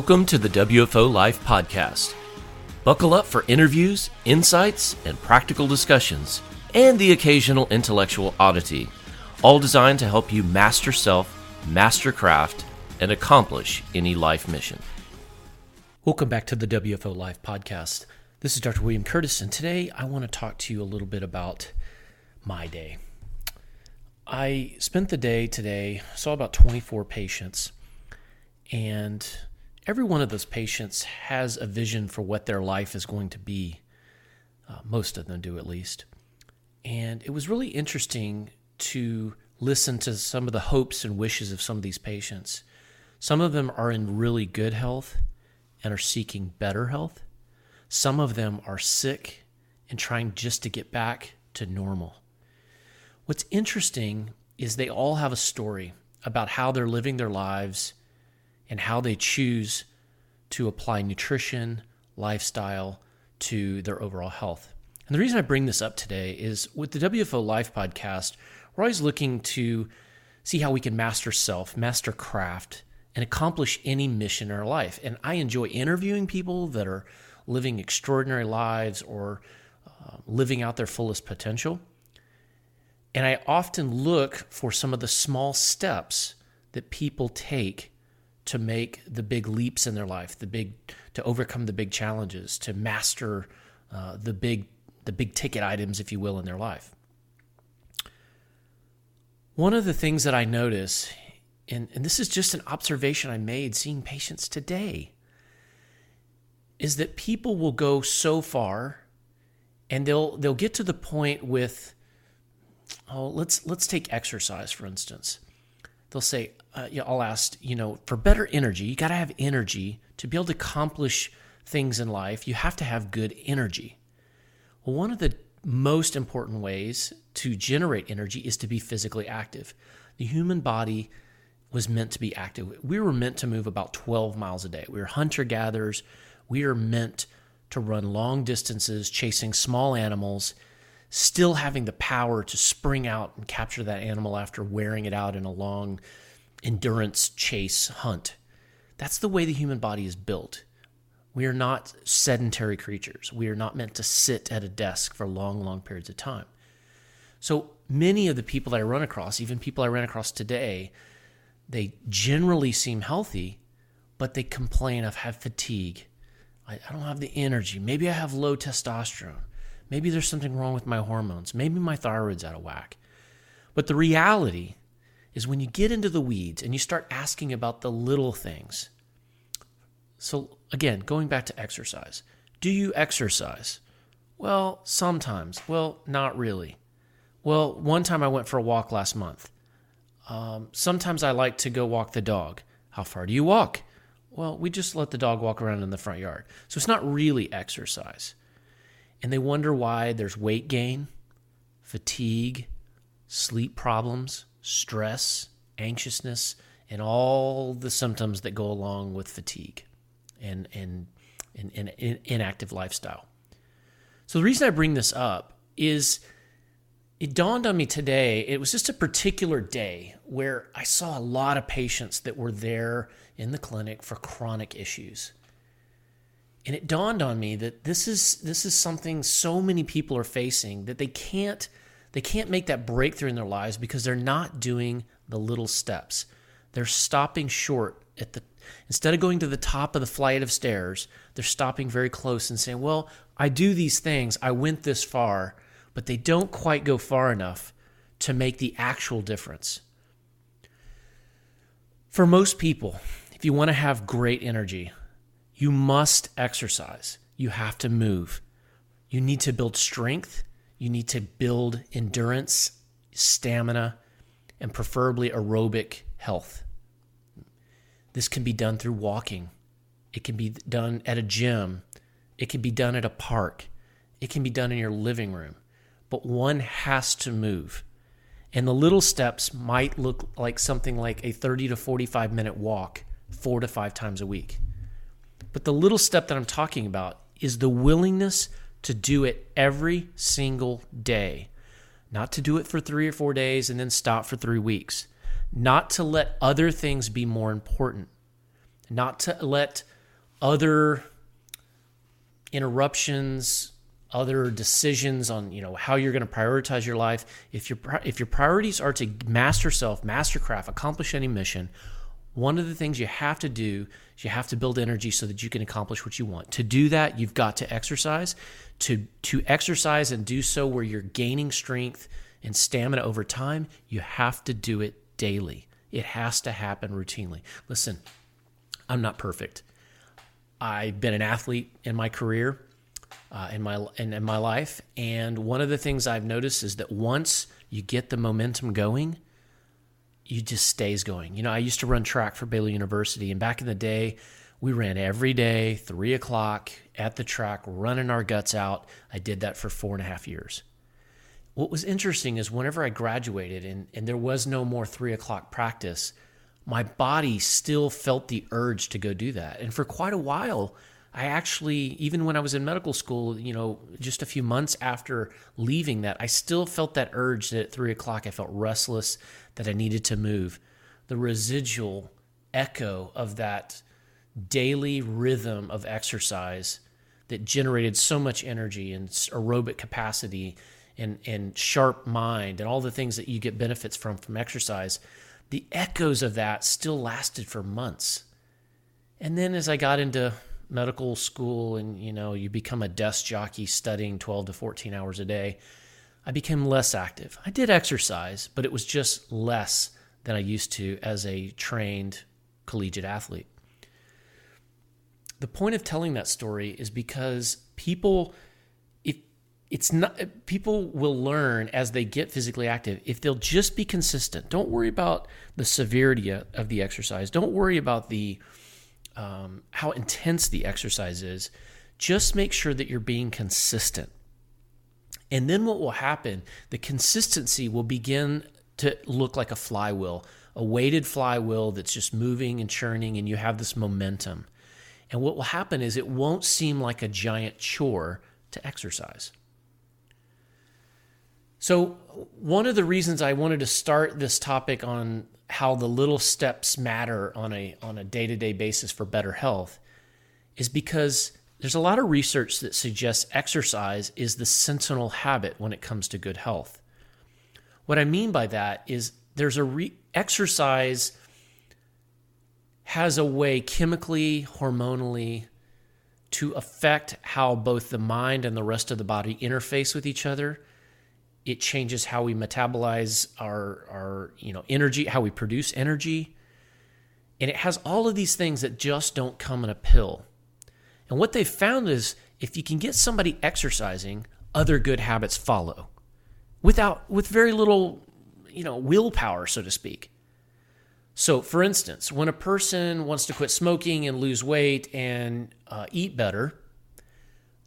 Welcome to the WFO Life Podcast. Buckle up for interviews, insights, and practical discussions, and the occasional intellectual oddity, all designed to help you master self, master craft, and accomplish any life mission. Welcome back to the WFO Life Podcast. This is Dr. William Curtis, and today I want to talk to you a little bit about my day. I spent the day today, saw about 24 patients, and every one of those patients has a vision for what their life is going to be. Uh, most of them do, at least. And it was really interesting to listen to some of the hopes and wishes of some of these patients. Some of them are in really good health and are seeking better health. Some of them are sick and trying just to get back to normal. What's interesting is they all have a story about how they're living their lives and how they choose to apply nutrition, lifestyle to their overall health. And the reason I bring this up today is with the WFO Life podcast, we're always looking to see how we can master self, master craft, and accomplish any mission in our life. And I enjoy interviewing people that are living extraordinary lives or uh, living out their fullest potential. And I often look for some of the small steps that people take to make the big leaps in their life, the big to overcome the big challenges, to master uh, the big the big ticket items, if you will, in their life. One of the things that I notice, and, and this is just an observation I made seeing patients today, is that people will go so far and they'll they'll get to the point with oh let's let's take exercise for instance they'll say uh, I'll ask, you know, for better energy, you got to have energy to be able to accomplish things in life. You have to have good energy. Well, one of the most important ways to generate energy is to be physically active. The human body was meant to be active. We were meant to move about 12 miles a day. We were hunter gatherers. We are meant to run long distances chasing small animals, still having the power to spring out and capture that animal after wearing it out in a long endurance chase hunt. That's the way the human body is built. We are not sedentary creatures. We are not meant to sit at a desk for long, long periods of time. So many of the people that I run across, even people I ran across today, they generally seem healthy, but they complain of have fatigue. I, I don't have the energy. Maybe I have low testosterone. Maybe there's something wrong with my hormones. Maybe my thyroid's out of whack. But the reality is when you get into the weeds and you start asking about the little things. So, again, going back to exercise. Do you exercise? Well, sometimes. Well, not really. Well, one time I went for a walk last month. Um, sometimes I like to go walk the dog. How far do you walk? Well, we just let the dog walk around in the front yard. So it's not really exercise. And they wonder why there's weight gain, fatigue, sleep problems, stress, anxiousness, and all the symptoms that go along with fatigue and, and, and, inactive lifestyle. So, the reason I bring this up is it dawned on me today. It was just a particular day where I saw a lot of patients that were there in the clinic for chronic issues. And it dawned on me that this is this is something so many people are facing that they can't they can't make that breakthrough in their lives because they're not doing the little steps. They're stopping short at the instead of going to the top of the flight of stairs, they're stopping very close and saying, "Well, I do these things. I went this far." But they don't quite go far enough to make the actual difference. For most people, if you want to have great energy, you must exercise. You have to move. You need to build strength you need to build endurance, stamina, and preferably aerobic health. This can be done through walking. It can be done at a gym. It can be done at a park. It can be done in your living room. But one has to move. And the little steps might look like something like a 30 to 45 minute walk four to five times a week. But the little step that I'm talking about is the willingness to do it every single day, not to do it for three or four days and then stop for three weeks, not to let other things be more important. not to let other interruptions, other decisions on you know how you're going to prioritize your life. If your if your priorities are to master self, master craft, accomplish any mission, one of the things you have to do you have to build energy so that you can accomplish what you want. To do that, you've got to exercise. To to exercise and do so where you're gaining strength and stamina over time, you have to do it daily. It has to happen routinely. Listen, I'm not perfect. I've been an athlete in my career, uh, in my in, in my life, and one of the things I've noticed is that once you get the momentum going, you just stays going. You know, I used to run track for Baylor University, and back in the day, we ran every day, three o'clock at the track, running our guts out. I did that for four and a half years. What was interesting is whenever I graduated and, and there was no more three o'clock practice, my body still felt the urge to go do that. And for quite a while, I actually, even when I was in medical school, you know, just a few months after leaving that, I still felt that urge that at three o'clock I felt restless, that I needed to move. The residual echo of that daily rhythm of exercise that generated so much energy and aerobic capacity and, and sharp mind and all the things that you get benefits from from exercise the echoes of that still lasted for months. And then as I got into medical school and you know you become a desk jockey studying 12 to 14 hours a day i became less active. I did exercise but it was just less than i used to as a trained collegiate athlete. The point of telling that story is because people if it's not people will learn as they get physically active. If they'll just be consistent don't worry about the severity of the exercise. Don't worry about the um, how intense the exercise is. Just make sure that you're being consistent and then what will happen the consistency will begin to look like a flywheel a weighted flywheel that's just moving and churning and you have this momentum. And what will happen is it won't seem like a giant chore to exercise. So, one of the reasons I wanted to start this topic on how the little steps matter on a on a day-to-day basis for better health is because there's a lot of research that suggests exercise is the sentinel habit when it comes to good health. What I mean by that is there's a re- exercise has a way chemically, hormonally to affect how both the mind and the rest of the body interface with each other it changes how we metabolize our our you know energy, how we produce energy. And it has all of these things that just don't come in a pill. And what they've found is if you can get somebody exercising, other good habits follow without with very little, you know, willpower, so to speak. So, for instance, when a person wants to quit smoking and lose weight and uh, eat better,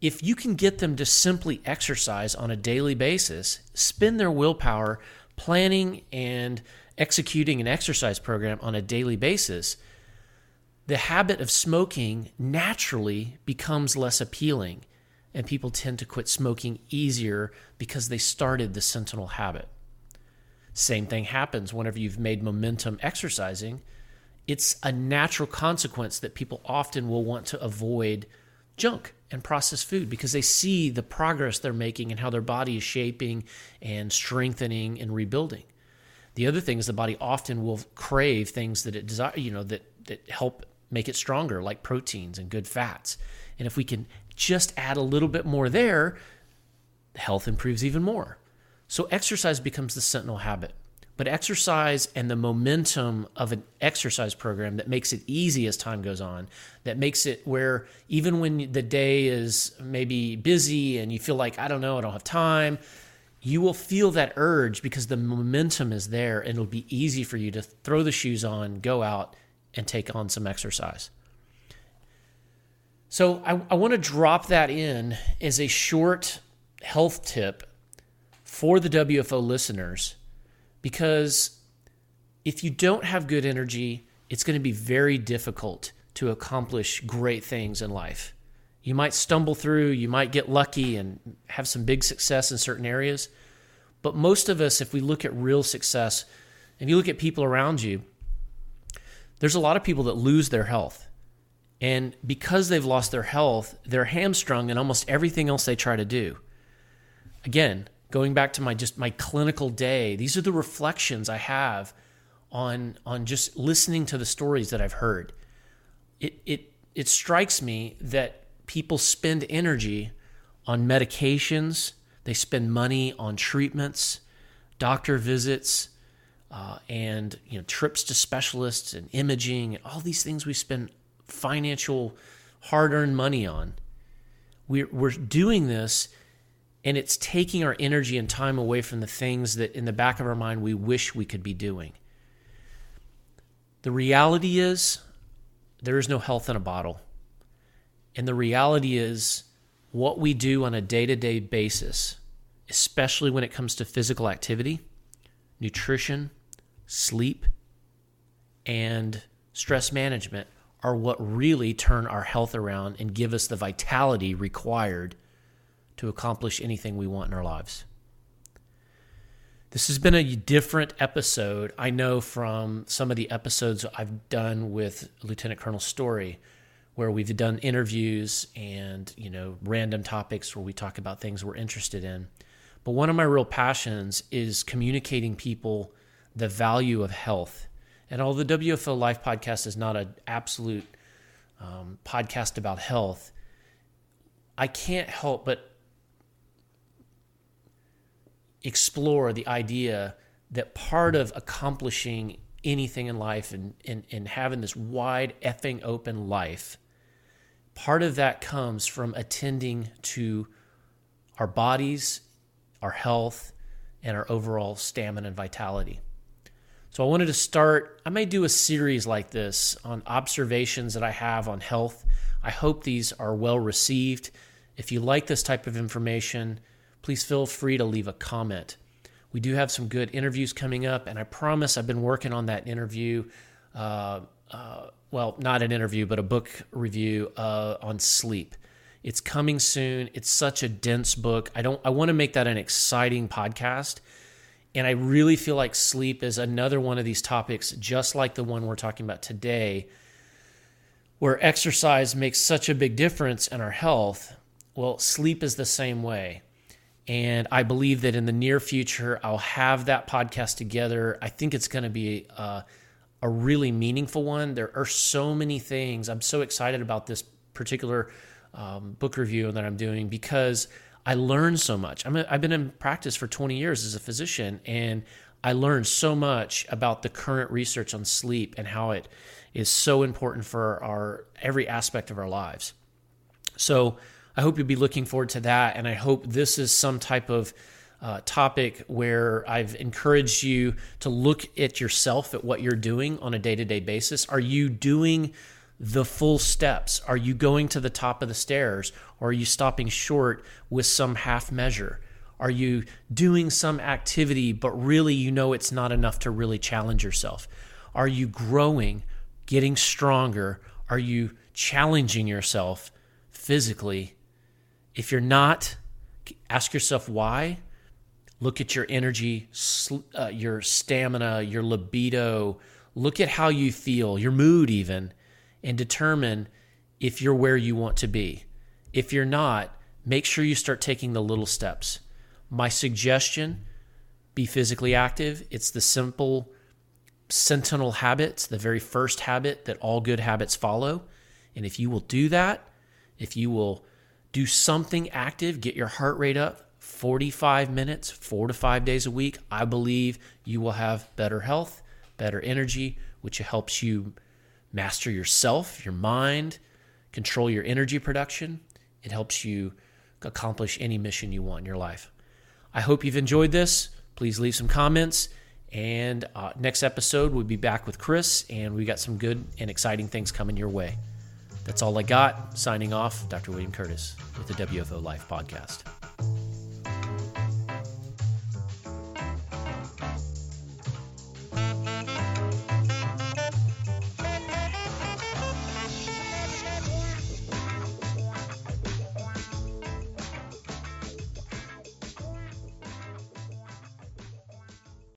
if you can get them to simply exercise on a daily basis, spend their willpower planning and executing an exercise program on a daily basis, the habit of smoking naturally becomes less appealing, and people tend to quit smoking easier because they started the sentinel habit. Same thing happens whenever you've made momentum exercising. It's a natural consequence that people often will want to avoid junk and processed food because they see the progress they're making and how their body is shaping and strengthening and rebuilding. The other thing is the body often will crave things that it desire, you know, that that help make it stronger, like proteins and good fats. And if we can just add a little bit more there, health improves even more. So exercise becomes the sentinel habit but exercise and the momentum of an exercise program that makes it easy as time goes on, that makes it where even when the day is maybe busy and you feel like, I don't know, I don't have time, you will feel that urge because the momentum is there and it'll be easy for you to throw the shoes on, go out, and take on some exercise. So I, I want to drop that in as a short health tip for the WFO listeners because if you don't have good energy, it's going to be very difficult to accomplish great things in life. You might stumble through, you might get lucky and have some big success in certain areas. But most of us, if we look at real success, if you look at people around you, there's a lot of people that lose their health. And because they've lost their health, they're hamstrung in almost everything else they try to do. Again, going back to my just my clinical day, these are the reflections I have on on just listening to the stories that I've heard. It it it strikes me that people spend energy on medications, they spend money on treatments, doctor visits, uh, and you know trips to specialists and imaging and all these things we spend financial hard-earned money on. We're, we're doing this and it's taking our energy and time away from the things that in the back of our mind we wish we could be doing. The reality is there is no health in a bottle. And the reality is what we do on a day-to-day basis, especially when it comes to physical activity, nutrition, sleep, and stress management are what really turn our health around and give us the vitality required to accomplish anything we want in our lives. This has been a different episode, I know, from some of the episodes I've done with Lieutenant Colonel Story, where we've done interviews and, you know, random topics where we talk about things we're interested in. But one of my real passions is communicating people the value of health. And although the WFO Life podcast is not an absolute um, podcast about health, I can't help but explore the idea that part of accomplishing anything in life and, and, and having this wide effing open life, part of that comes from attending to our bodies, our health, and our overall stamina and vitality. So I wanted to start, I may do a series like this on observations that I have on health. I hope these are well received. If you like this type of information, please feel free to leave a comment. We do have some good interviews coming up, and I promise I've been working on that interview. Uh, uh, well, not an interview, but a book review uh, on sleep. It's coming soon. It's such a dense book. I don't. I want to make that an exciting podcast and I really feel like sleep is another one of these topics, just like the one we're talking about today, where exercise makes such a big difference in our health. Well, sleep is the same way. And I believe that in the near future, I'll have that podcast together. I think it's going to be a, a really meaningful one. There are so many things. I'm so excited about this particular um, book review that I'm doing because I learned so much. i have been in practice for 20 years as a physician, and I learned so much about the current research on sleep and how it is so important for our every aspect of our lives. So I hope you'll be looking forward to that, and I hope this is some type of uh, topic where I've encouraged you to look at yourself at what you're doing on a day to day basis. Are you doing the full steps? Are you going to the top of the stairs or are you stopping short with some half measure? Are you doing some activity, but really you know it's not enough to really challenge yourself? Are you growing, getting stronger? Are you challenging yourself physically? If you're not, ask yourself why. Look at your energy, uh, your stamina, your libido. Look at how you feel, your mood, even and determine if you're where you want to be. If you're not, make sure you start taking the little steps. My suggestion be physically active. It's the simple sentinel habits, the very first habit that all good habits follow. And if you will do that, if you will do something active, get your heart rate up 45 minutes, four to five days a week, I believe you will have better health, better energy, which helps you master yourself, your mind, control your energy production. It helps you accomplish any mission you want in your life. I hope you've enjoyed this. Please leave some comments. And uh, next episode, we'll be back with Chris, and we got some good and exciting things coming your way. That's all I got. Signing off, Dr. William Curtis with the WFO Life Podcast.